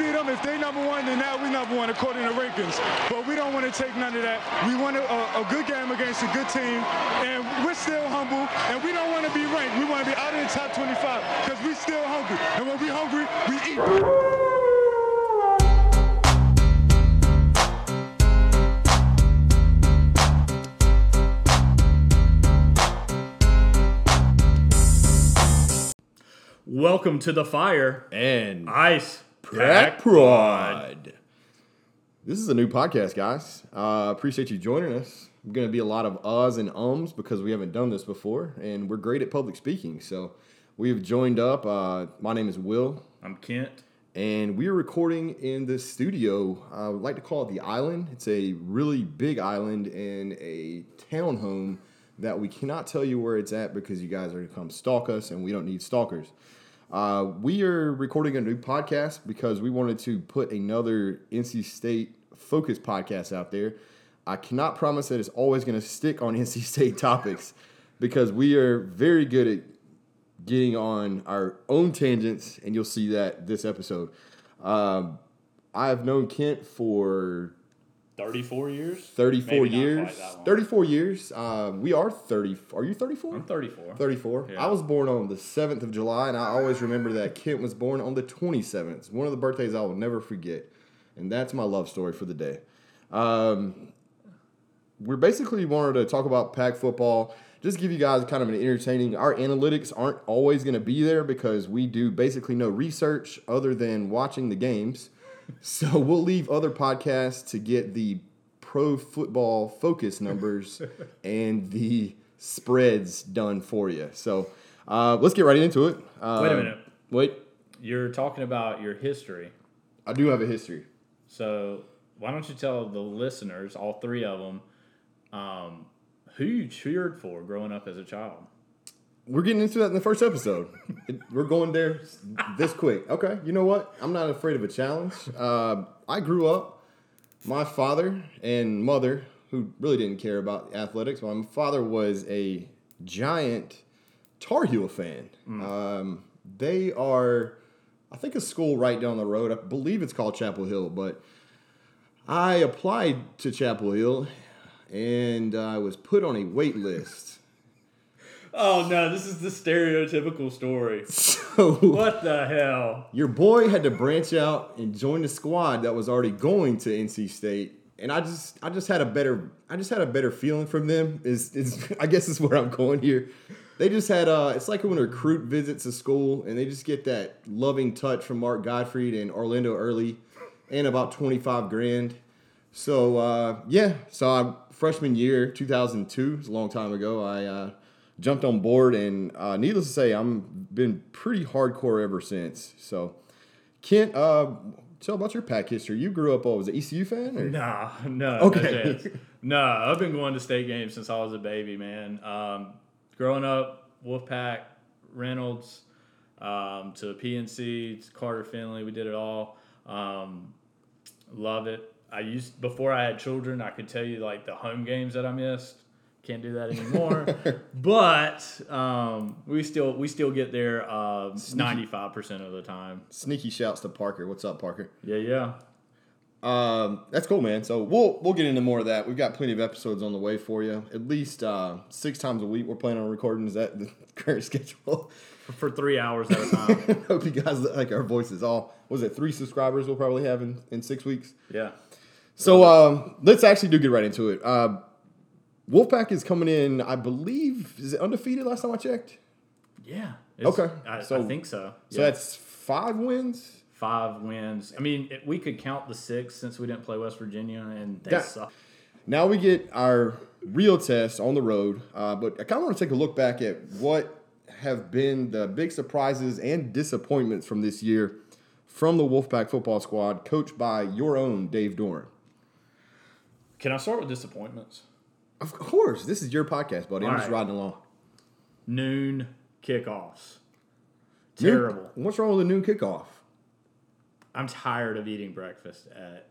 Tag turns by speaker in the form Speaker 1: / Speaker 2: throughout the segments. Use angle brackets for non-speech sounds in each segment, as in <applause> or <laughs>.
Speaker 1: beat them. If they number one, then now we number one according to rankings. But we don't want to take none of that. We want a, a good game against a good team, and we're still humble, and we don't want to be ranked. We want to be out of the top 25 because we're still hungry. And when we're hungry, we eat.
Speaker 2: Welcome to the fire.
Speaker 3: and
Speaker 2: Ice
Speaker 3: Pack Prod. This is a new podcast, guys. Uh, appreciate you joining us. We're going to be a lot of uhs and ums because we haven't done this before, and we're great at public speaking. So we have joined up. Uh, my name is Will,
Speaker 2: I'm Kent.
Speaker 3: and we are recording in the studio. I would like to call it the Island. It's a really big island in a townhome that we cannot tell you where it's at because you guys are going to come stalk us, and we don't need stalkers. Uh, we are recording a new podcast because we wanted to put another NC State focused podcast out there. I cannot promise that it's always going to stick on <laughs> NC State topics because we are very good at getting on our own tangents, and you'll see that this episode. Um, I have known Kent for
Speaker 2: 34 years?
Speaker 3: 34
Speaker 2: Maybe
Speaker 3: years.
Speaker 2: quite that
Speaker 3: 34 years. Uh, we are 30. Are you 34?
Speaker 2: I'm 34.
Speaker 3: 34.
Speaker 2: Yeah.
Speaker 3: I was born on the 7th of July, and I always remember that Kent was born on the 27th. It's one of the birthdays I will never forget. And that's my love story for the day. Um, we're basically wanted to talk about pack football, just give you guys kind of an entertaining. Our analytics aren't always going to be there because we do basically no research other than watching the games. So we'll leave other podcasts to get the pro football focus numbers <laughs> and the spreads done for you. So uh, let's get right into it. Uh,
Speaker 2: Wait a minute.
Speaker 3: Wait,
Speaker 2: You're talking about your history.
Speaker 3: I do have a history.
Speaker 2: So why don't you tell the listeners, all three of them, um, who you cheered for growing up as a child?
Speaker 3: We're getting into that in the first episode. It- we're going there this quick. Okay, you know what? I'm not afraid of a challenge. Uh, I grew up, my father and mother, who really didn't care about athletics, my father was a giant Tar Heel fan. Um, they are, I think, a school right down the road. I believe it's called Chapel Hill, but I applied to Chapel Hill and I was put on a wait list.
Speaker 2: Oh no, this is the stereotypical story. <laughs>
Speaker 3: So
Speaker 2: What the hell?
Speaker 3: your boy had to branch out and join the squad that was already going to NC State, and I just I just had a better I just had a better feeling from them. Is is <laughs> I guess is where I'm going here. They just had uh it's like when a recruit visits a school and they just get that loving touch from Mark Gottfried and Orlando Early, and about 25 grand. So uh, yeah, so I, freshman year 2002, it's a long time ago. I uh, jumped on board, and uh, needless to say, I'm been pretty hardcore ever since. So, Kent, uh, tell about your pack history. You grew up, what was it, ECU fan? Or?
Speaker 2: Nah, <laughs> no.
Speaker 3: Okay.
Speaker 2: No. Nah, I've been going to state games since I was a baby, man. Um, growing up, Wolfpack, Reynolds, um, to PNC, to Carter Finley, we did it all. Um, love it. I used before I had children, I could tell you like the home games that I missed. Can't do that anymore. <laughs> but um, we still we still get there ninety five percent of the time.
Speaker 3: Sneaky shouts to Parker. What's up, Parker?
Speaker 2: Yeah, yeah.
Speaker 3: Um, that's cool, man. So we'll we'll get into more of that. We've got plenty of episodes on the way for you. At least uh, six times a week. We're planning on recording. Is that the <laughs> current schedule?
Speaker 2: For three hours at a time. <laughs>
Speaker 3: Hope you guys like our voices. All was it three subscribers we'll probably have in, in six weeks.
Speaker 2: yeah.
Speaker 3: So um, let's actually do get right into it. Uh, Wolfpack is coming in. I believe is it undefeated last time I checked.
Speaker 2: Yeah.
Speaker 3: Okay,
Speaker 2: I,
Speaker 3: so-
Speaker 2: I think so.
Speaker 3: So
Speaker 2: Yeah.
Speaker 3: that's five wins.
Speaker 2: five wins. I mean, we could count the six since we didn't play West Virginia, and they
Speaker 3: Yeah.
Speaker 2: suck.
Speaker 3: Now we get our real test on the road. Uh, but I kind of want to take a look back at what have been the big surprises and disappointments from this year from the Wolfpack football squad, coached by your own Dave Doeren.
Speaker 2: Can I start with disappointments?
Speaker 3: Of course, this is your podcast, buddy. I'm
Speaker 2: All
Speaker 3: just
Speaker 2: right.
Speaker 3: riding along.
Speaker 2: Noon kickoffs.
Speaker 3: Noon-
Speaker 2: Terrible.
Speaker 3: what's wrong with a noon kickoff?
Speaker 2: I'm tired of eating breakfast at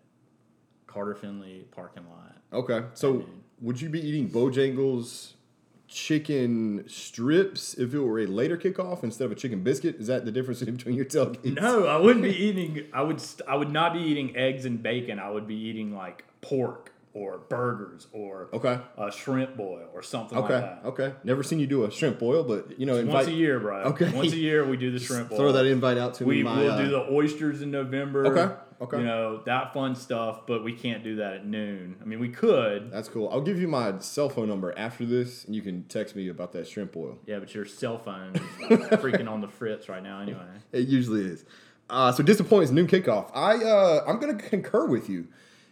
Speaker 2: Carter Finley parking lot.
Speaker 3: Okay, so would you be eating Bojangles chicken strips if it were a later kickoff instead of a chicken biscuit? Is that the difference <laughs> between your tailgates?
Speaker 2: No, I wouldn't be <laughs> eating. I would. St- I would not be eating eggs and bacon. I would be eating like pork or burgers or
Speaker 3: Okay.
Speaker 2: a shrimp boil or something
Speaker 3: Okay.
Speaker 2: like that.
Speaker 3: Okay. Never seen you do a shrimp boil, but you know, invite,
Speaker 2: Once a year, bro.
Speaker 3: Okay.
Speaker 2: Once a year, we do the <laughs> shrimp boil.
Speaker 3: Throw that invite out to
Speaker 2: We
Speaker 3: me. My,
Speaker 2: will
Speaker 3: uh,
Speaker 2: do the oysters in November.
Speaker 3: Okay, okay.
Speaker 2: You know that fun stuff, but we can't do that at noon. I mean, we could.
Speaker 3: That's cool. I'll give you my cell phone number after this, and you can text me about that shrimp boil.
Speaker 2: Yeah, but your cell phone is <laughs> freaking on the fritz right now. Anyway.
Speaker 3: It usually is. Uh, so disappointing is noon kickoff. I uh, I'm gonna concur with you.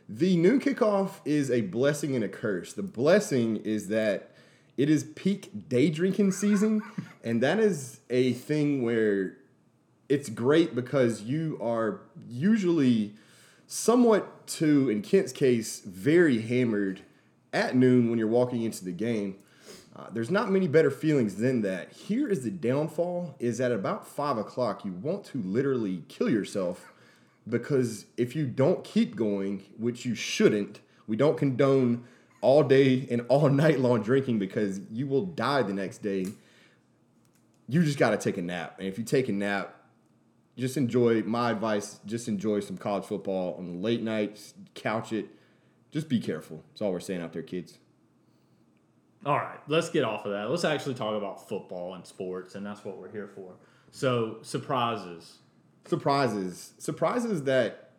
Speaker 3: The noon kickoff is a blessing and a curse. The blessing is that it is peak day drinking season, <laughs> and that is a thing where it's great because you are usually somewhat to in Kent's case very hammered at noon when you're walking into the game. Uh, there's not many better feelings than that. Here is the downfall: is at about five o'clock, you want to literally kill yourself because if you don't keep going, which you shouldn't, we don't condone all day and all <laughs> night long drinking because you will die the next day. You just got to take a nap, and if you take a nap, just enjoy. My advice: just enjoy some college football on the late nights, couch it. Just be careful. That's all we're saying out there, kids.
Speaker 2: All right, let's get off of that. Let's actually talk about football and sports, and that's what we're here for. So, surprises.
Speaker 3: Surprises. Surprises that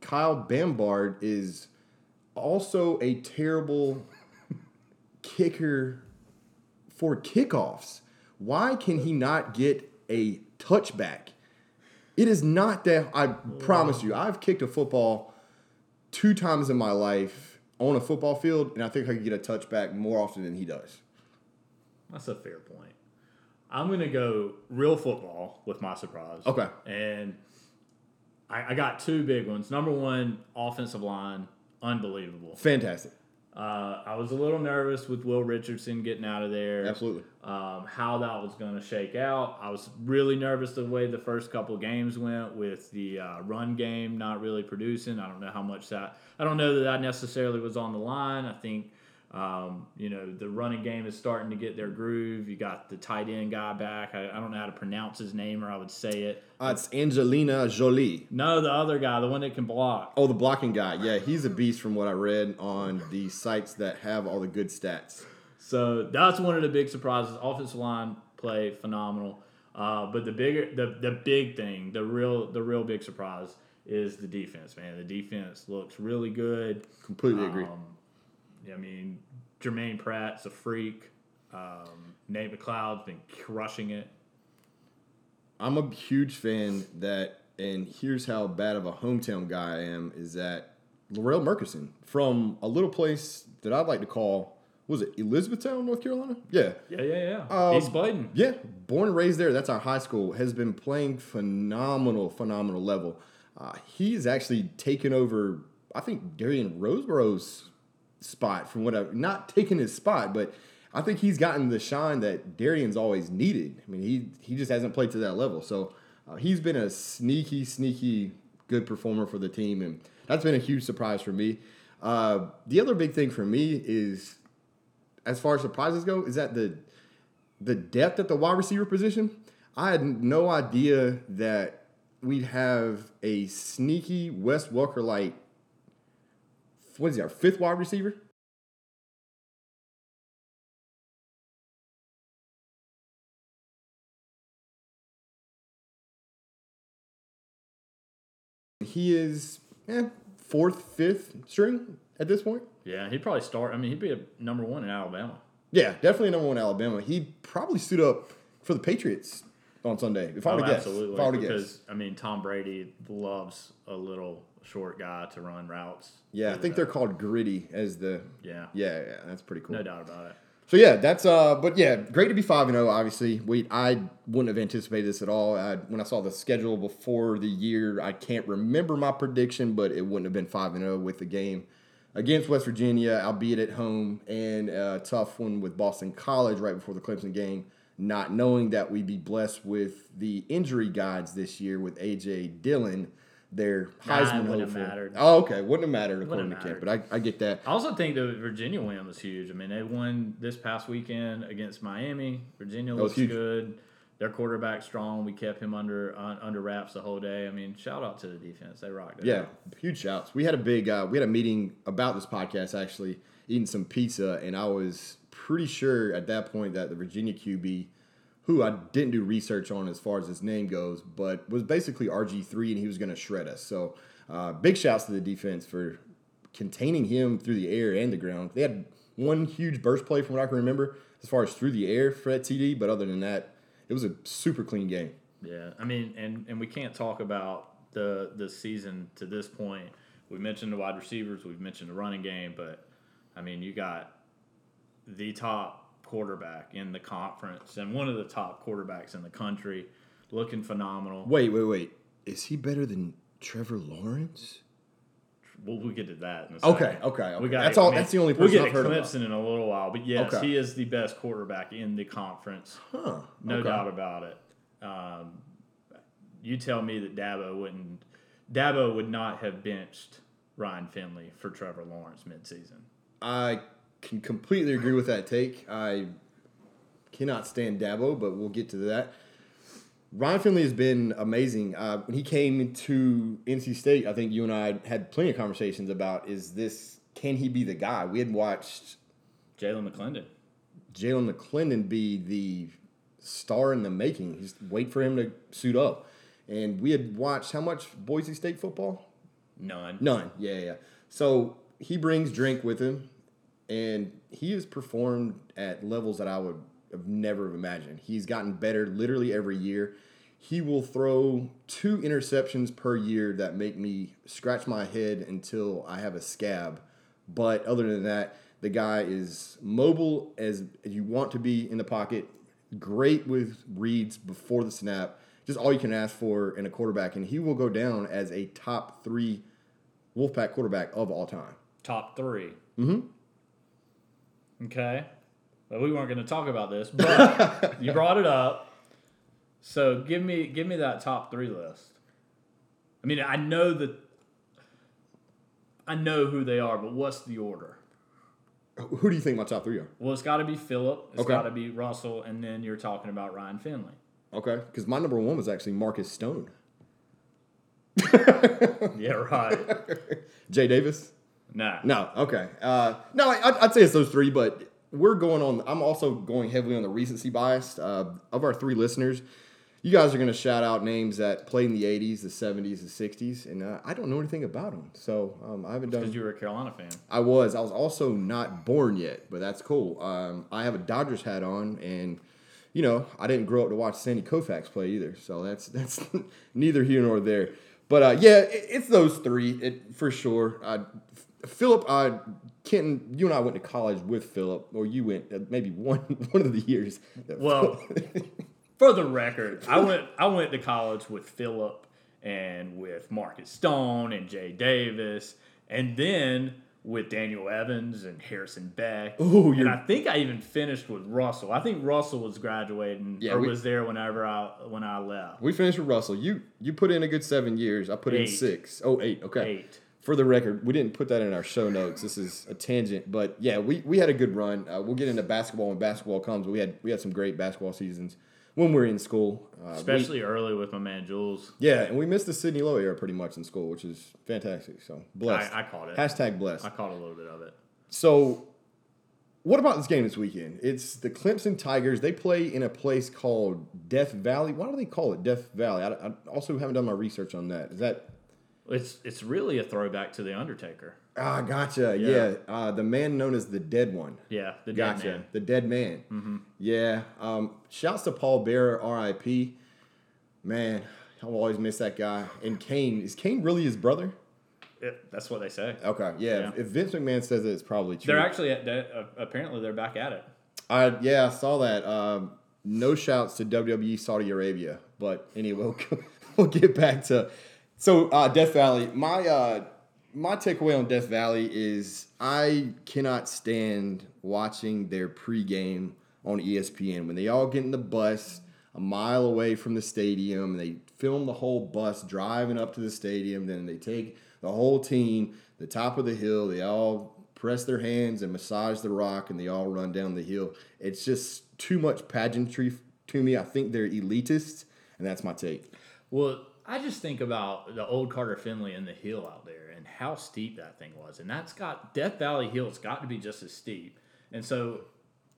Speaker 3: Kyle Bambard is also a terrible kicker for kickoffs. Why can he not get a touchback? It is not that I promise you, I've kicked a football two times in my life on a football field, and I think I could get a touchback more often than he does.
Speaker 2: That's a fair point. I'm gonna go real football with my surprise.
Speaker 3: Okay.
Speaker 2: And I, I got two big ones. Number one, offensive line, unbelievable.
Speaker 3: Fantastic.
Speaker 2: Uh, I was a little nervous with Will Richardson getting out of there.
Speaker 3: Absolutely.
Speaker 2: Um, how that was going to shake out. I was really nervous the way the first couple games went with the uh, run game not really producing. I don't know how much that. I don't know that that necessarily was on the line. I think. Um, you know, the running game is starting to get their groove. You got the tight end guy back. I, I don't know how to pronounce his name or I would say it.
Speaker 3: Uh, it's Angelina Jolie.
Speaker 2: No, the other guy, the one that can block.
Speaker 3: Oh, the blocking guy. Yeah, he's a beast from what I read on the sites that have all the good stats.
Speaker 2: So that's one of the big surprises. Offensive line play phenomenal. Uh, but the bigger, the the big thing, the real the real big surprise is the defense. Man, the defense looks really good.
Speaker 3: Completely agree.
Speaker 2: I mean, Jermaine Pratt's a freak. Um, Nate McLeod's been crushing it.
Speaker 3: I'm a huge fan that, and here's how bad of a hometown guy I am, is that Larrell Murchison from a little place that I'd like to call, was it Elizabethtown, North Carolina? Yeah.
Speaker 2: Yeah, yeah, yeah.
Speaker 3: Um,
Speaker 2: East Bladen.
Speaker 3: Yeah, born and raised there. That's our high school. Has been playing phenomenal, phenomenal level. Uh, he's actually taken over. I think Darian Roseboro's spot from what I've not taken his spot, but I think he's gotten the shine that Darian's always needed. I mean, he he just hasn't played to that level. So uh, he's been a sneaky, sneaky good performer for the team, and that's been a huge surprise for me. Uh, the other big thing for me is, as far as surprises go, is that the the depth at the wide receiver position. I had no idea that we'd have a sneaky Wes Welker like. What is he? Our fifth wide receiver. He is eh, fourth, fifth string at this point.
Speaker 2: Yeah, he'd probably start. I mean, he'd be a number one in Alabama.
Speaker 3: Yeah, definitely number one in Alabama. He'd probably stood up for the Patriots on Sunday. If I were
Speaker 2: Oh,
Speaker 3: to guess,
Speaker 2: absolutely.
Speaker 3: if I were to guess,
Speaker 2: because I mean, Tom Brady loves a little short guy to run routes.
Speaker 3: yeah, I think they're called gritty as the.
Speaker 2: Yeah,
Speaker 3: Yeah, yeah, that's pretty cool.
Speaker 2: no doubt about it.
Speaker 3: So yeah, that's uh, but yeah, great to be five and zero. Obviously, we I wouldn't have anticipated this at all. I, when I saw the schedule before the year, I can't remember my prediction, but it wouldn't have been five and zero with the game against West Virginia, albeit at home, and a tough one with Boston College right before the Clemson game. Not knowing that we'd be blessed with the injury guides this year with AJ Dillon their
Speaker 2: Nah,
Speaker 3: Heisman
Speaker 2: wouldn't have
Speaker 3: hopeful.
Speaker 2: mattered.
Speaker 3: Oh, okay, wouldn't have mattered according
Speaker 2: Wouldn't
Speaker 3: to
Speaker 2: have
Speaker 3: Kent, but I, I get that.
Speaker 2: I also think the Virginia win was huge. I mean, they won this past weekend against Miami. Virginia looks
Speaker 3: huge.
Speaker 2: good. Their quarterback strong. We kept him under uh, under wraps the whole day. I mean, shout out to the defense. They rocked it.
Speaker 3: Yeah, huge shouts. We had a big uh, we had a meeting about this podcast actually, eating some pizza, and I was pretty sure at that point that the Virginia QB, who I didn't do research on as far as his name goes, but was basically RG three, and he was going to shred us. So, uh, big shouts to the defense for containing him through the air and the ground. They had one huge burst play from what I can remember as far as through the air for that TD, but other than that, it was a super clean game.
Speaker 2: Yeah, I mean, and and we can't talk about the the season to this point. We mentioned the wide receivers, we've mentioned the running game, but I mean, you got the top quarterback in the conference and one of the top quarterbacks in the country, looking phenomenal.
Speaker 3: Wait, wait, wait. Is he better than Trevor Lawrence?
Speaker 2: We'll, we'll get to that in a
Speaker 3: Okay,
Speaker 2: second.
Speaker 3: okay, okay.
Speaker 2: We got
Speaker 3: That's all- that's the only
Speaker 2: We'll get
Speaker 3: I've heard about.
Speaker 2: Clemson in a little while, but yes,
Speaker 3: Okay.
Speaker 2: he is the best quarterback in the conference.
Speaker 3: Huh.
Speaker 2: No
Speaker 3: okay.
Speaker 2: doubt about it. Um, you tell me that Dabo wouldn't. Dabo would not have benched Ryan Finley for Trevor Lawrence midseason.
Speaker 3: I can completely agree with that take. I cannot stand Dabo, but we'll get to that. Ryan Finley has been amazing. Uh, when he came into NC State, I think you and I had plenty of conversations about is this can he be the guy? We had watched
Speaker 2: Jalan McClendon.
Speaker 3: Jalan McClendon be the star in the making. Just wait for him to suit up. And we had watched how much Boise State football?
Speaker 2: None.
Speaker 3: None. Yeah. yeah. So he brings drink with him, and he has performed at levels that I would have never have imagined. He's gotten better literally every year. He will throw two interceptions per year that make me scratch my head until I have a scab. But other than that, the guy is mobile as you want to be in the pocket, great with reads before the snap. Just all you can ask for in a quarterback, and he will go down as a top three Wolfpack quarterback of all time.
Speaker 2: Top 3 Mm-hmm. Okay. Well, we weren't going to talk about this, but you <laughs> brought it up. So give me give me that top three list. I mean, I know that I know who they are, but what's the order?
Speaker 3: Who do you think my top three are?
Speaker 2: Well, it's got to be Philip. It's
Speaker 3: Okay.
Speaker 2: got to be Russell, and then you're talking about Ryan Finley.
Speaker 3: Okay, because my number one was actually Marcus Stone.
Speaker 2: Yeah, right. <laughs>
Speaker 3: Jay Davis?
Speaker 2: Nah.
Speaker 3: No, okay. Uh, no, I, I'd say it's those three, but we're going on. I'm also going heavily on the recency bias. Uh, of our three listeners, you guys are going to shout out names that played in the 80s, the 70s, the 60s, and uh, I don't know anything about them. So um, I haven't done.
Speaker 2: Because you were a Carolina fan.
Speaker 3: I was. I was also not born yet, but that's cool. Um, I have a Dodgers hat on, and you know, I didn't grow up to watch Sandy Koufax play either. So that's <laughs> that's neither here nor there. But uh, yeah, it, it's those three it, for sure. Uh, Philip, uh, Kenton, you and I went to college with Philip, or you went uh, maybe one <laughs> one of the years.
Speaker 2: Well, <laughs> for the record, I went I went to college with Philip and with Marcus Stone and Jay Davis, and then with Daniel Evans and Harrison Beck. <laughs>
Speaker 3: Ooh,
Speaker 2: and I think I even finished with Russell. I think Russell was graduating
Speaker 3: Yeah,
Speaker 2: or
Speaker 3: we-
Speaker 2: was there whenever I when I left.
Speaker 3: we finished with Russell. You you put in a good seven years. I put in
Speaker 2: Eight.
Speaker 3: six. Oh, eight. Okay.
Speaker 2: Eight.
Speaker 3: For the record, we didn't put that in our show notes. This is a tangent, but yeah, we, we had a good run. Uh, we'll get into basketball when basketball comes. We had we had some great basketball seasons when we were in school, uh, we-
Speaker 2: Especially early with my man Jules.
Speaker 3: yeah, and we missed the Sidney Lowe era pretty much in school, which is fantastic. So blessed.
Speaker 2: I, I caught it.
Speaker 3: Hashtag blessed.
Speaker 2: I caught a little bit of it.
Speaker 3: So, what about this game this weekend? It's the Clemson Tigers. They play in a place called Death Valley. Why do they call it Death Valley? I, I also haven't done my research on that. Is that
Speaker 2: It's it's really a throwback to the Undertaker.
Speaker 3: ah gotcha? Yeah,
Speaker 2: Yeah.
Speaker 3: Uh, the man known as the Dead One.
Speaker 2: Yeah, the dead
Speaker 3: Gotcha.
Speaker 2: man.
Speaker 3: The dead man. Mm-hmm. Yeah. Um, shouts to Paul Bearer, R.I.P. Man, I'll always miss that guy. And Kane is Kane really his brother?
Speaker 2: It- that's what they say.
Speaker 3: Okay. Yeah.
Speaker 2: Yeah.
Speaker 3: If Vince McMahon says it, it's probably true.
Speaker 2: They're actually at uh, apparently they're back at it.
Speaker 3: I yeah, I saw that. Um, no shouts to WWE Saudi Arabia, but anyway, we'll, <laughs> we'll get back to so uh, Death Valley. My uh, my takeaway on Death Valley is I cannot stand watching their pregame on ESPN when they all get in the bus. a mile away from the stadium. and They film the whole bus driving up to the stadium. Then they take the whole team, the top of the hill. They all press their hands and massage the rock, and they all run down the hill. It's just too much pageantry to me. I think they're elitists, and that's my take.
Speaker 2: Well, I just think about the old Carter Finley and the hill out there and how steep that thing was. And that's got Death Valley Hill, it's got to be just as steep. And so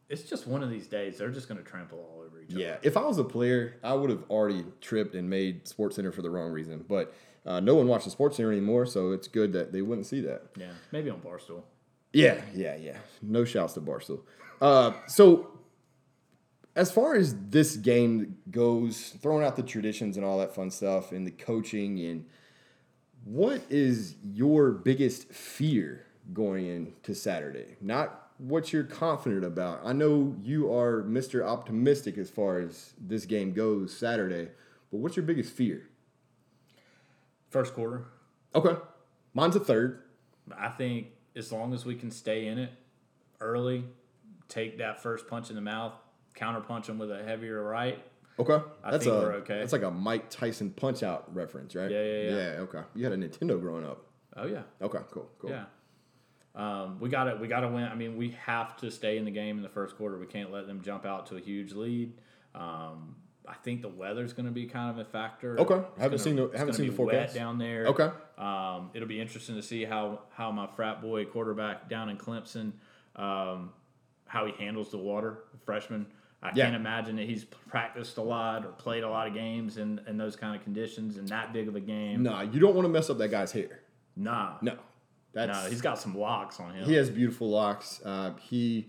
Speaker 2: it's just one of these days they're just going to trample all over each
Speaker 3: Yeah,
Speaker 2: other.
Speaker 3: Yeah, if I was a player, I would have already tripped and made Sports Center for the wrong reason. But uh, no one watches Sports Center anymore, so it's good that they wouldn't see that.
Speaker 2: Yeah, maybe on Barstool.
Speaker 3: Yeah, yeah, yeah. No shouts to Barstool. Uh, so, as far as this game goes, throwing out the traditions and all that fun stuff, and the coaching, and what is your biggest fear going into Saturday? Not what you're confident about. I know you are Mr. Optimistic as far as this game goes Saturday, but what's your biggest fear?
Speaker 2: First quarter,
Speaker 3: Okay, mine's a third.
Speaker 2: I think as long as we can stay in it early, take that first punch in the mouth, counter him with a heavier right.
Speaker 3: Okay,
Speaker 2: I
Speaker 3: that's a
Speaker 2: okay.
Speaker 3: that's like a Mike Tyson punch out reference, right?
Speaker 2: Yeah, yeah, yeah.
Speaker 3: Yeah, okay. You had a Nintendo growing up.
Speaker 2: Oh yeah,
Speaker 3: Okay, cool, cool.
Speaker 2: yeah. Um, we got to we got to win. I mean, we have to stay in the game in the first quarter. We can't let them jump out to a huge lead. Um, I think the weather's going to be kind of a factor.
Speaker 3: Okay.
Speaker 2: It's
Speaker 3: Haven't
Speaker 2: gonna-
Speaker 3: seen the- haven't seen the forecast.
Speaker 2: Down there.
Speaker 3: Okay.
Speaker 2: Um, it'll be interesting to see how how my frat boy quarterback down in Clemson, um, how he handles the water, freshman. I
Speaker 3: Yeah.
Speaker 2: can't imagine that he's practiced a lot or played a lot of games in, in those kind of conditions and that big of a game.
Speaker 3: Nah, you don't want to mess up that guy's hair.
Speaker 2: Nah,
Speaker 3: No, that's
Speaker 2: no, he's got some locks on him.
Speaker 3: he has beautiful locks. Uh, he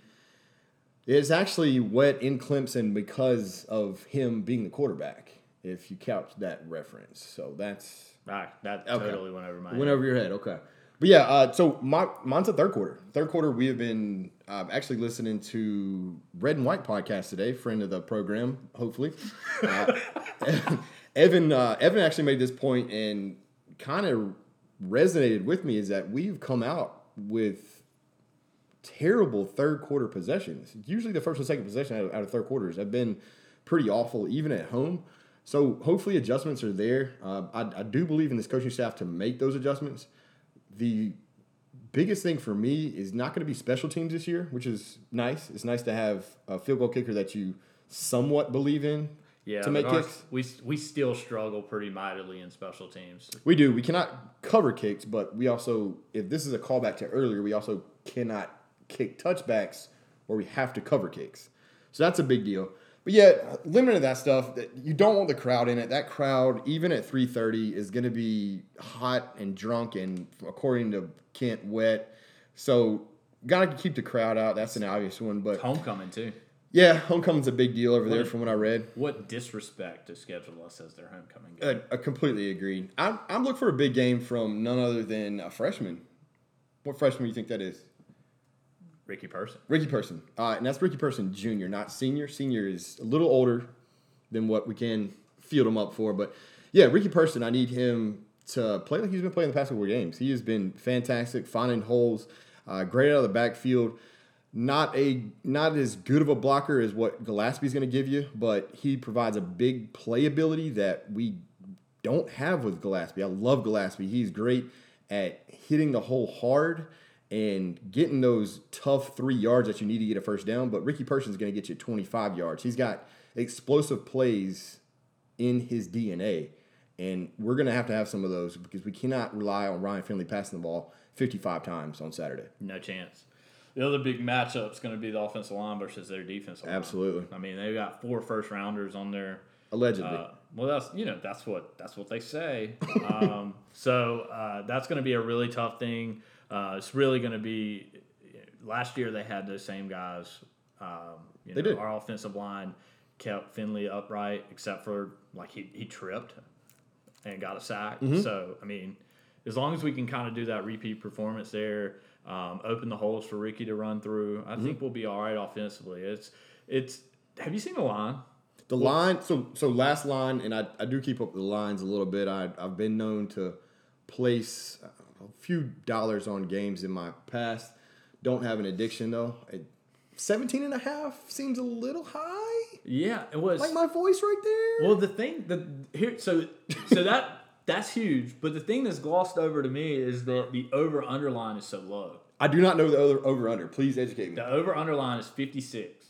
Speaker 3: is actually wet in Clemson because of him being the quarterback. If you couch that reference, so that's
Speaker 2: Ah, that
Speaker 3: Okay.
Speaker 2: totally went over my
Speaker 3: Went
Speaker 2: head.
Speaker 3: over your head, okay. But yeah, uh, so mine's a third quarter. Third quarter, we have been uh, actually listening to Red and White podcast today, friend of the program, hopefully. Uh, <laughs> Evan, uh, Evan actually made this point and kind of resonated with me is that we've come out with terrible third quarter possessions. Usually, the first and second possession out of, out of third quarters have been pretty awful, even at home. So hopefully, adjustments are there. Uh, I, I do believe in this coaching staff to make those adjustments. The biggest thing for me is not going to be special teams this year, which is nice. It's nice to have a field goal kicker that you somewhat believe in
Speaker 2: Yeah,
Speaker 3: to make
Speaker 2: ours-
Speaker 3: kicks.
Speaker 2: we we still struggle pretty mightily in special teams.
Speaker 3: We do. We cannot cover kicks, but we also, if this is a callback to earlier, we also cannot kick touchbacks where we have to cover kicks. So that's a big deal. But yeah, limiting that stuff, that you don't want the crowd in it. That crowd, even at 3:30, is going to be hot and drunk, and according to Kent, wet. So gotta keep the crowd out. That's an obvious one. But
Speaker 2: Homecoming too.
Speaker 3: yeah, homecoming's a big deal over there,
Speaker 2: What-
Speaker 3: from what I read.
Speaker 2: What disrespect to schedule us as their homecoming game.
Speaker 3: I, I completely agree. I'm, I'm looking for a big game from none other than a freshman. What freshman do you think that is?
Speaker 2: Ricky Person.
Speaker 3: Ricky Person. Uh, and that's Ricky Person Jr., not senior. Senior is a little older than what we can field him up for. But yeah, Ricky Person, I need him to play like he's been playing the past couple of games. He has been fantastic, finding holes, uh, great out of the backfield. Not a not as good of a blocker as what Gallaspy's going to give you, but he provides a big playability that we don't have with Gallaspy. I love Gillespie. He's great at hitting the hole hard and getting those tough three yards that you need to get a first down. But Ricky Person's going to get you 25 yards. He's got explosive plays in his DNA. And we're going to have to have some of those because we cannot rely on Ryan Finley passing the ball 55 times on Saturday.
Speaker 2: No chance. The other big matchup is going to be the offensive line versus their defensive line.
Speaker 3: Absolutely.
Speaker 2: I mean, they've got four first rounders on their.
Speaker 3: Allegedly.
Speaker 2: Uh, well, that's you know that's what that's what they say. <laughs> um, so uh, that's going to be a really tough thing. Uh, it's really going to be. Last year they had those same guys. Um, you
Speaker 3: They
Speaker 2: know,
Speaker 3: did.
Speaker 2: Our offensive line kept Finley upright, except for like he he tripped and got a sack.
Speaker 3: Mm-hmm.
Speaker 2: So I mean, as long as we can kind of do that repeat performance there, um, open the holes for Ricky to run through, I
Speaker 3: Mm-hmm.
Speaker 2: think we'll be all right offensively. It's it's. Have you seen the line?
Speaker 3: The line, so so last line, and I, I do keep up with the lines a little bit. I, I've been known to place a few dollars on games in my past. Don't have an addiction though. It, 17 and a half seems a little high.
Speaker 2: Yeah, it was.
Speaker 3: Like my voice right there.
Speaker 2: Well, the thing the here so so that that's huge, but the thing that's glossed over to me is that the over underline is so low.
Speaker 3: I do not know the other over under. Please educate me.
Speaker 2: The over underline is 56.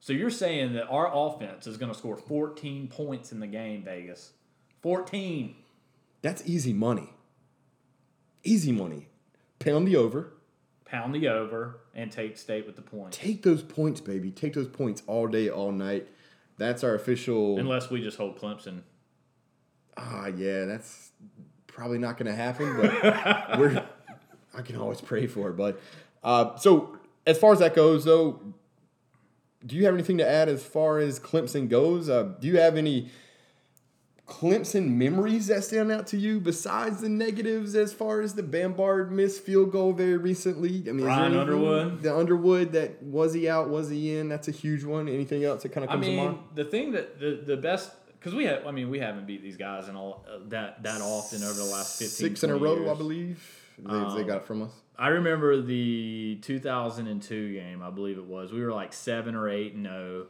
Speaker 2: So you're saying that our offense is going to score 14 points in the game, Vegas. 14.
Speaker 3: That's easy money. Easy money. Pound the over.
Speaker 2: Pound the over and take state with the point.
Speaker 3: Take those points, baby. Take those points all day, all night. That's our official.
Speaker 2: Unless we just hold Clemson.
Speaker 3: Ah, yeah, that's probably not going to happen, but <laughs> we're. I can always pray for it, but uh, so as far as that goes, though, do you have anything to add as far as Clemson goes? Uh, do you have any Clemson memories that stand out to you besides the negatives as far as the Bambard missed field goal very recently? I mean, Bryan
Speaker 2: Underwood?
Speaker 3: the Underwood that was he out, was he in? That's a huge one. Anything else that kind of
Speaker 2: I
Speaker 3: comes to
Speaker 2: mean,
Speaker 3: mind?
Speaker 2: the thing that the, the best because we have I mean we haven't beat these guys in all uh, that that often over the last 15
Speaker 3: Six in a row,
Speaker 2: years.
Speaker 3: I believe. They, they
Speaker 2: Um,
Speaker 3: got it from us.
Speaker 2: I remember the 2002 game, I believe it was. We were like 7 or 8 and 0.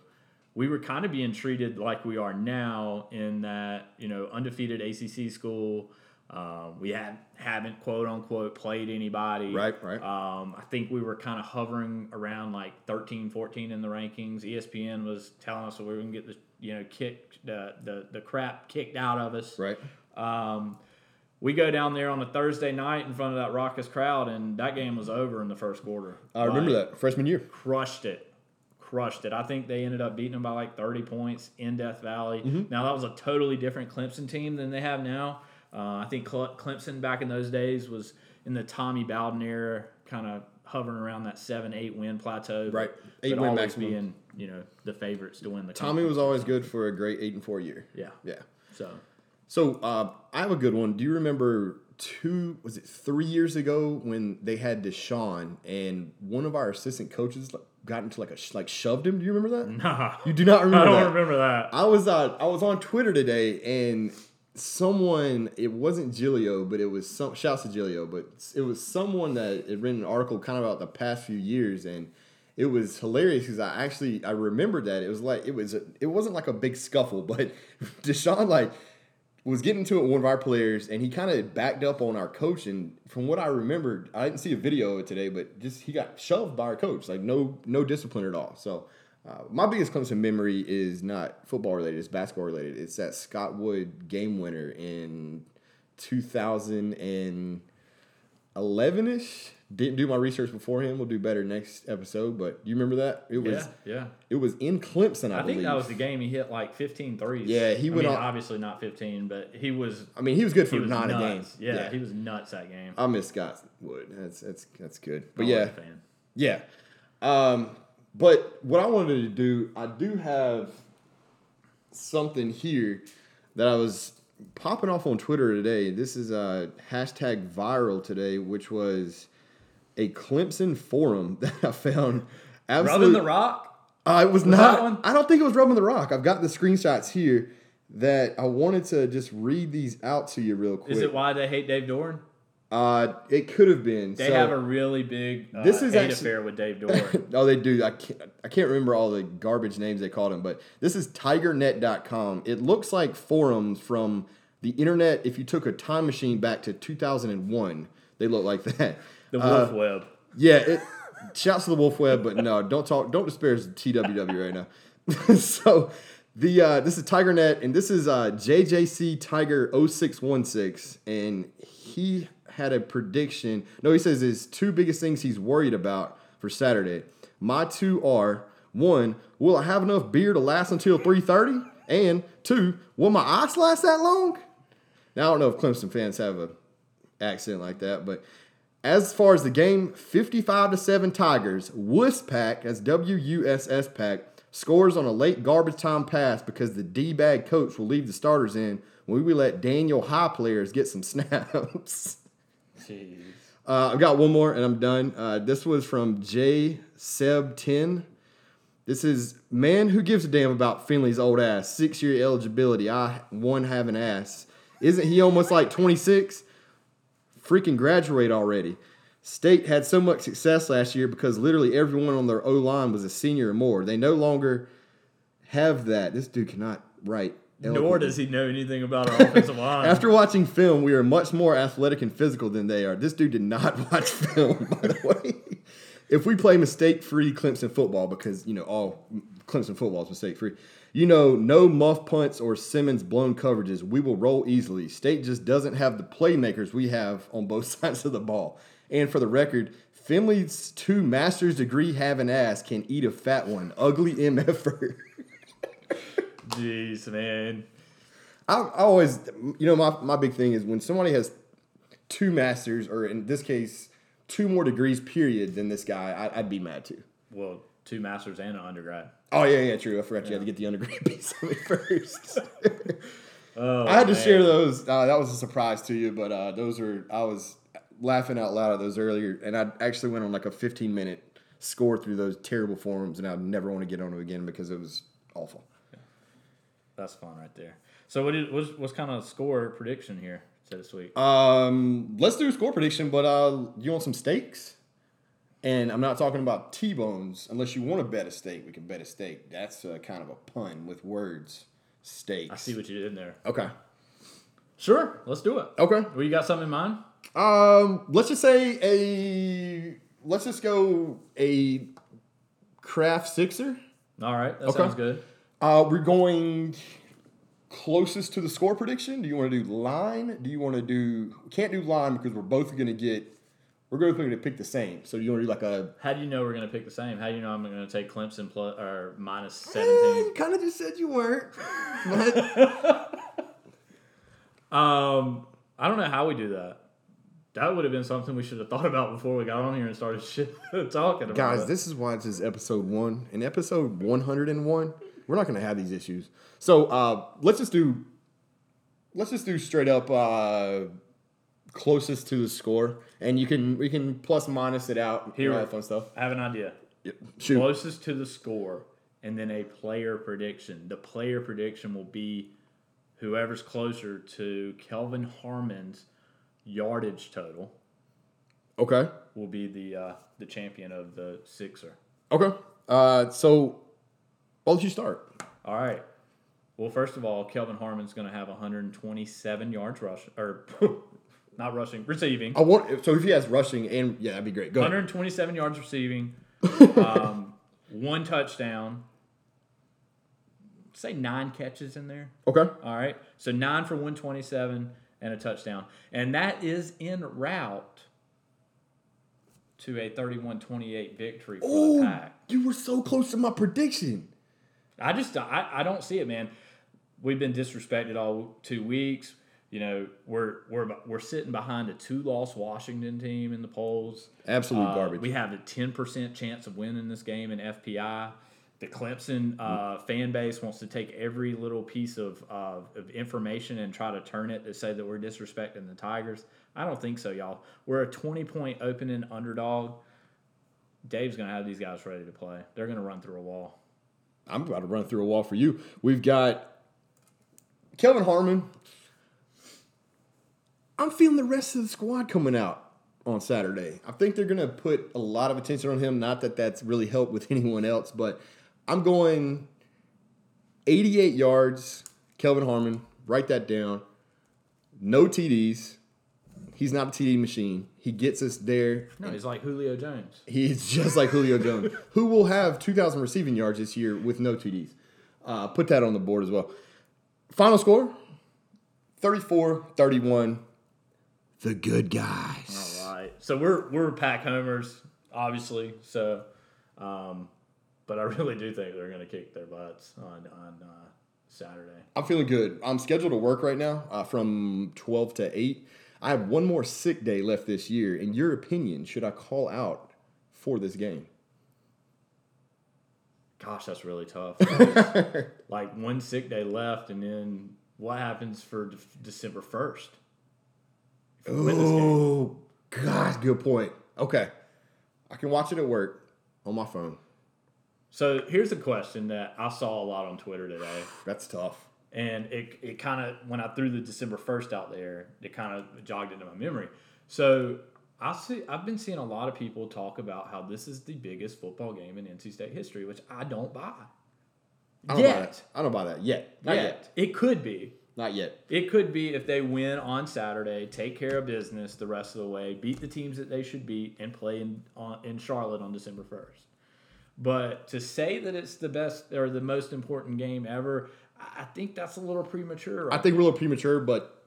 Speaker 2: We were kind of being treated like we are now in that, you know, undefeated ACC school. Um, we had, haven't, quote unquote, played anybody.
Speaker 3: Right, right.
Speaker 2: Um, I think we were kind of hovering around like 13, 14 in the rankings. ESPN was telling us that we were going to get the, you know, kick, the, the, the crap kicked out of us.
Speaker 3: Right.
Speaker 2: Um, we go down there on a Thursday night in front of that raucous crowd, and that game was over in the first quarter.
Speaker 3: I remember that freshman year.
Speaker 2: Crushed it. Crushed it. I think they ended up beating them by like 30 points in Death Valley.
Speaker 3: Mm-hmm.
Speaker 2: Now, that was a totally different Clemson team than they have now. Uh, I think Cle- Clemson back in those days was in the Tommy Bowden era, kind of hovering around that 7 8 win plateau.
Speaker 3: Right. Eight win
Speaker 2: always
Speaker 3: maximum.
Speaker 2: being, you know, the favorites to win the
Speaker 3: Tommy was always good for a great eight and four year.
Speaker 2: Yeah.
Speaker 3: Yeah.
Speaker 2: So,
Speaker 3: So uh, I have a good one. Do you remember two? Was it three years ago when they had Deshaun and one of our assistant coaches like, got into like a like shoved him? Do you remember that? <laughs>
Speaker 2: nah.
Speaker 3: You do not remember.
Speaker 2: I don't
Speaker 3: that?
Speaker 2: remember that.
Speaker 3: I was uh, I was on Twitter today and someone it wasn't Gilio, but it was some shouts to Gilio, but it was someone that had written an article kind of about the past few years and it was hilarious because I actually I remembered that it was like it was a, it wasn't like a big scuffle, <laughs> but Deshaun like was getting into it with one of our players and he kind of backed up on our coach and from what I remembered, I didn't see a video of it today, but just he got shoved by our coach, like no no discipline at all. So uh, my biggest Clemson memory is not football related; it's basketball related. It's that Scott Wood game winner in 2011 ish. Didn't do my research before him. We'll do better next episode. But do you remember that? It was
Speaker 2: yeah, yeah.
Speaker 3: it was in Clemson. I,
Speaker 2: I think
Speaker 3: believe.
Speaker 2: that was the game he hit like 15 threes.
Speaker 3: Yeah, he
Speaker 2: I
Speaker 3: went
Speaker 2: mean,
Speaker 3: on-
Speaker 2: obviously not 15, but he was
Speaker 3: I mean, he was good for
Speaker 2: he was
Speaker 3: not a game.
Speaker 2: nuts. Yeah, he was nuts that game.
Speaker 3: I miss Scott Wood. That's that's that's good. But
Speaker 2: I'm
Speaker 3: yeah,
Speaker 2: fan.
Speaker 3: Yeah. Um, but what I wanted to do, I do have something here that I was popping off on Twitter today. This is a hashtag viral today, which was a Clemson forum <laughs> that I found.
Speaker 2: Rubbing the rock.
Speaker 3: uh, it was,
Speaker 2: that
Speaker 3: not.
Speaker 2: one?
Speaker 3: I don't think it was rubbing the rock. I've got the screenshots here that I wanted to just read these out to you real quick.
Speaker 2: Is it why they hate Dave Doeren?
Speaker 3: Uh, it could have been.
Speaker 2: They
Speaker 3: So-
Speaker 2: have a really big uh,
Speaker 3: This is
Speaker 2: hate
Speaker 3: actually-
Speaker 2: affair with Dave <laughs> Doeren.
Speaker 3: oh, they do. I can't, I can't remember all the garbage names they called him, but this is tigernet.com. It looks like forums from the internet. If you took a time machine back to 2001, they look like <laughs> that.
Speaker 2: The
Speaker 3: Uh,
Speaker 2: Wolf Web.
Speaker 3: yeah, it shouts to the Wolf Web, but no, don't talk, don't disparage TWW right now. <laughs> so the uh, this is TigerNet, and this is uh, JJC Tiger 0616, and he had a prediction. No, he says his two biggest things he's worried about for Saturday. My two are one, will I have enough beer to last until 3:30? And two, will my ice last that long? Now I don't know if Clemson fans have a accent like that, but as far as the game, 55 to 7 Tigers. Wuss Pack, that's W U S S Pack, scores on a late garbage time pass because the D bag coach will leave the starters in when we let Daniel High players get some <laughs> snaps.
Speaker 2: Jeez.
Speaker 3: Uh, I've got one more and I'm done. Uh, this was from J Seb 10. This is man who gives a damn about Finley's old ass. Six year eligibility. I one have an ass. Isn't he almost like 26? Freaking graduate already. State had so much success last year because literally everyone on their O line was a senior or more. They no longer have that. This dude cannot write.
Speaker 2: Nor does he know anything about our offensive <laughs> line.
Speaker 3: After watching film, we are much more athletic and physical than they are. This dude did not <laughs> watch film, by the way. If we play mistake-free Clemson football, because you know all Clemson football is mistake-free, you know no muff punts or Simmons blown coverages. We will roll easily. State just doesn't have the playmakers we have on both <laughs> sides of the ball. And for the record, Finley's two master's degree having ass can eat a fat one. Ugly <laughs> mf'er.
Speaker 2: Jeez, man.
Speaker 3: I, I always, you know, my, my big thing is when somebody has two masters, or in this case, two more degrees, period, than this guy, I, I'd be mad too.
Speaker 2: Well, two masters and an undergrad.
Speaker 3: Oh yeah, yeah, true. I forgot you had to get the undergrad <laughs> piece of it first. <laughs>
Speaker 2: Oh,
Speaker 3: I had to
Speaker 2: man.
Speaker 3: share those. Uh, that was a surprise to you, but uh, those were I was laughing out loud at those earlier, and I actually went on like a 15 minute score through those terrible forums, and I'd never want to get on them again because it was awful.
Speaker 2: That's fun right there. So what is what's, what's kind of score prediction here to this week?
Speaker 3: Um, let's do a score prediction, but uh, you want some steaks? And I'm not talking about T-bones. Unless you want to bet a steak, we can bet a steak. That's uh, kind of a pun with words. Steaks.
Speaker 2: I see what you did there.
Speaker 3: Okay.
Speaker 2: Sure, let's do it.
Speaker 3: Okay.
Speaker 2: Well, you got something in mind?
Speaker 3: Um, let's just say a. Let's just go a craft sixer.
Speaker 2: All right, that
Speaker 3: Okay.
Speaker 2: sounds good.
Speaker 3: Uh, we're going closest to the score prediction. Do you want to do line? Do you want to do? We can't do line because we're both going to get. We're going to pick the same. So you want to do like a?
Speaker 2: How do you know we're going to pick the same? How do you know I'm going to take Clemson plus or minus
Speaker 3: Eh,
Speaker 2: seventeen?
Speaker 3: you kind of just said you weren't. But <laughs>
Speaker 2: Um, I don't know how we do that. That would have been something we should have thought about before we got on here and started shit <laughs> talking about
Speaker 3: guys,
Speaker 2: it.
Speaker 3: this is why this is episode one. In episode one hundred and one, we're not going to have these issues. So uh, let's just do. Let's just do straight up uh, closest to the score, and you can we can plus minus it out.
Speaker 2: Here
Speaker 3: all that fun stuff.
Speaker 2: I have an idea.
Speaker 3: Yep. Shoot.
Speaker 2: Closest to the score, and then a player prediction. The player prediction will be whoever's closer to Kelvin Harmon's yardage total
Speaker 3: Okay.
Speaker 2: will be the uh, the champion of the Sixer.
Speaker 3: Okay. Uh, so, why don't you start?
Speaker 2: All right. Well, first of all, Kelvin Harmon's going to have 127 yards rush or <laughs> not rushing, receiving.
Speaker 3: I want so if he has rushing and yeah, that'd be great. Go ahead.
Speaker 2: 127 yards receiving, <laughs> um, one touchdown. Say nine catches in there.
Speaker 3: Okay.
Speaker 2: All right. So nine for 127 and a touchdown. And that is in route to a 31 28 victory for the
Speaker 3: Oh,
Speaker 2: Pack.
Speaker 3: you were so close to my prediction.
Speaker 2: I just I, I don't see it, man. We've been disrespected all two weeks. You know, we're we're we're sitting behind a two loss Washington team in the polls.
Speaker 3: Absolute
Speaker 2: Uh,
Speaker 3: garbage.
Speaker 2: We have a ten percent chance of winning this game in FPI. The Clemson uh, fan base wants to take every little piece of, of of information and try to turn it to say that we're disrespecting the Tigers. I don't think so, y'all. We're a twenty point opening underdog. Dave's gonna have these guys ready to play. They're gonna run through a wall.
Speaker 3: I'm about to run through a wall for you. We've got Kevin Harmon. I'm feeling the rest of the squad coming out on Saturday. I think they're going to put a lot of attention on him. Not that that's really helped with <laughs> anyone else, but I'm going 88 yards, Kelvin Harmon. Write that down. No TDs. He's not a TD machine. He gets us there.
Speaker 2: No, he's like Julio Jones.
Speaker 3: He's just like Julio <laughs> Jones, who will have 2,000 receiving yards this year with no TDs. Uh, put that on the board as well. Final score 34 31. The good guys.
Speaker 2: All right. So we're we're pack homers, obviously. So, um, but I <laughs> really do think they're going to kick their butts on on uh, Saturday.
Speaker 3: I'm feeling good. I'm scheduled to work right now uh, from 12 to 8. I have one more sick day left this year. In your opinion, should I call out for this game?
Speaker 2: Gosh, that's really tough. <laughs> like one sick day left, and then what happens for De- December first?
Speaker 3: Oh, God, good point. Okay. I can watch it at work on my phone.
Speaker 2: So here's a question that I saw a lot on Twitter today.
Speaker 3: That's tough.
Speaker 2: and it, it kind of when I threw the December first out there, it kind of jogged into my memory. So I see I've been seeing a lot of people talk about how this is the biggest football game in NC State history, which I don't buy.
Speaker 3: I don't buy that. I don't buy that yet. Not
Speaker 2: Yeah,
Speaker 3: yet.
Speaker 2: It could be.
Speaker 3: Not yet.
Speaker 2: It could be if they win on Saturday, take care of business the rest of the way, beat the teams that they should beat, and play in on, in Charlotte on December first. But to say that it's the best or the most important game ever, I think that's a little premature.
Speaker 3: I think we're a little premature, but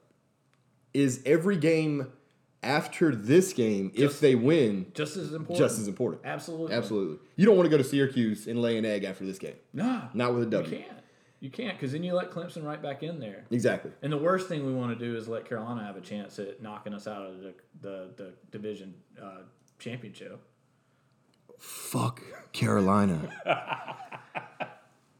Speaker 3: is every game after this game, if they win,
Speaker 2: just as important.
Speaker 3: just as important?
Speaker 2: Absolutely.
Speaker 3: Absolutely. You don't want to go to Syracuse and lay an egg after this game.
Speaker 2: Nah,
Speaker 3: Not with a
Speaker 2: you can't. You can't because then you let Clemson right back in there.
Speaker 3: Exactly.
Speaker 2: And the worst thing we want to do is let Carolina have a chance at knocking us out of the the, the division uh, championship.
Speaker 3: Fuck Carolina. <laughs>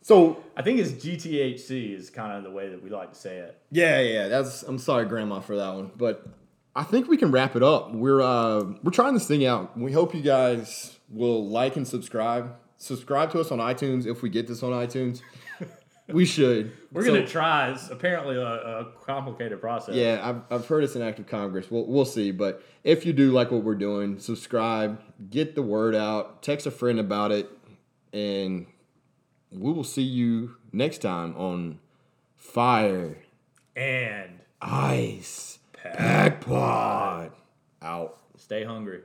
Speaker 3: so
Speaker 2: I think it's GTHC is kind of the way that we like to say it.
Speaker 3: yeah, yeah. That's I'm sorry, Grandma, for that one, but I think we can wrap it up. We're uh we're trying this thing out. We hope you guys will like and subscribe. Subscribe to us on iTunes if we get this on iTunes. We should.
Speaker 2: We're
Speaker 3: So-
Speaker 2: gonna try. It's apparently a, a complicated process.
Speaker 3: Yeah, I've, I've heard it's an act of Congress. We'll, we'll see. But if you do like what we're doing, subscribe, get the word out, text a friend about it, and we will see you next time on Fire
Speaker 2: And
Speaker 3: Ice Pack Pod. Out.
Speaker 2: stay hungry.